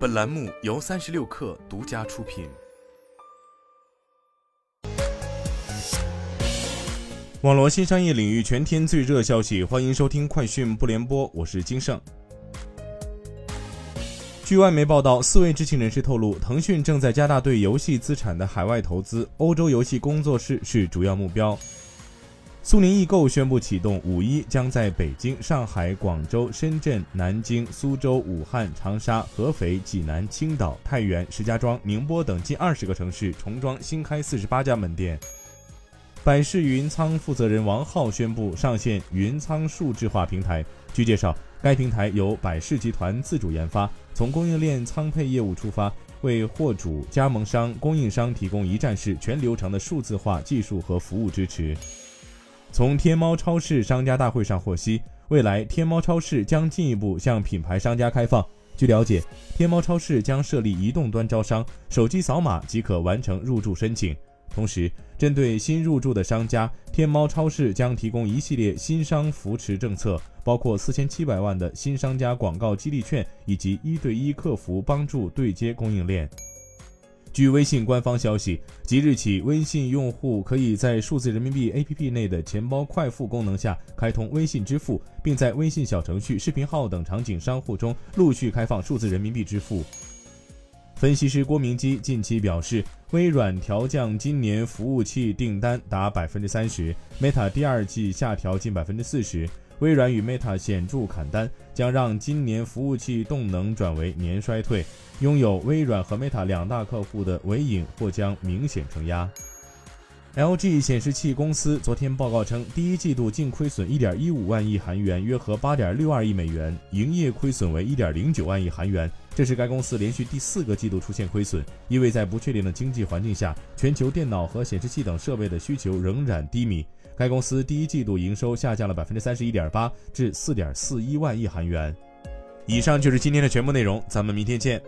本栏目由三十六氪独家出品。网络新商业领域全天最热消息，欢迎收听快讯不联播，我是金盛。据外媒报道，四位知情人士透露，腾讯正在加大对游戏资产的海外投资，欧洲游戏工作室是主要目标。苏宁易购宣布启动五一，将在北京、上海、广州、深圳、南京、苏州、武汉、长沙、合肥、济南、青岛、太原、石家庄、宁波等近二十个城市重装新开四十八家门店。百世云仓负责人王浩宣布上线云仓数字化平台。据介绍，该平台由百世集团自主研发，从供应链仓配业务出发，为货主、加盟商、供应商提供一站式全流程的数字化技术和服务支持。从天猫超市商家大会上获悉，未来天猫超市将进一步向品牌商家开放。据了解，天猫超市将设立移动端招商，手机扫码即可完成入驻申请。同时，针对新入驻的商家，天猫超市将提供一系列新商扶持政策，包括四千七百万的新商家广告激励券，以及一对一客服帮助对接供应链。据微信官方消息，即日起，微信用户可以在数字人民币 APP 内的钱包快付功能下开通微信支付，并在微信小程序、视频号等场景商户中陆续开放数字人民币支付。分析师郭明基近期表示，微软调降今年服务器订单达百分之三十，Meta 第二季下调近百分之四十。微软与 Meta 显著砍单，将让今年服务器动能转为年衰退。拥有微软和 Meta 两大客户的伟影或将明显承压。LG 显示器公司昨天报告称，第一季度净亏损1.15万亿韩元，约合8.62亿美元，营业亏损为1.09万亿韩元。这是该公司连续第四个季度出现亏损，意味在不确定的经济环境下，全球电脑和显示器等设备的需求仍然低迷。该公司第一季度营收下降了百分之三十一点八，至四点四一万亿韩元。以上就是今天的全部内容，咱们明天见。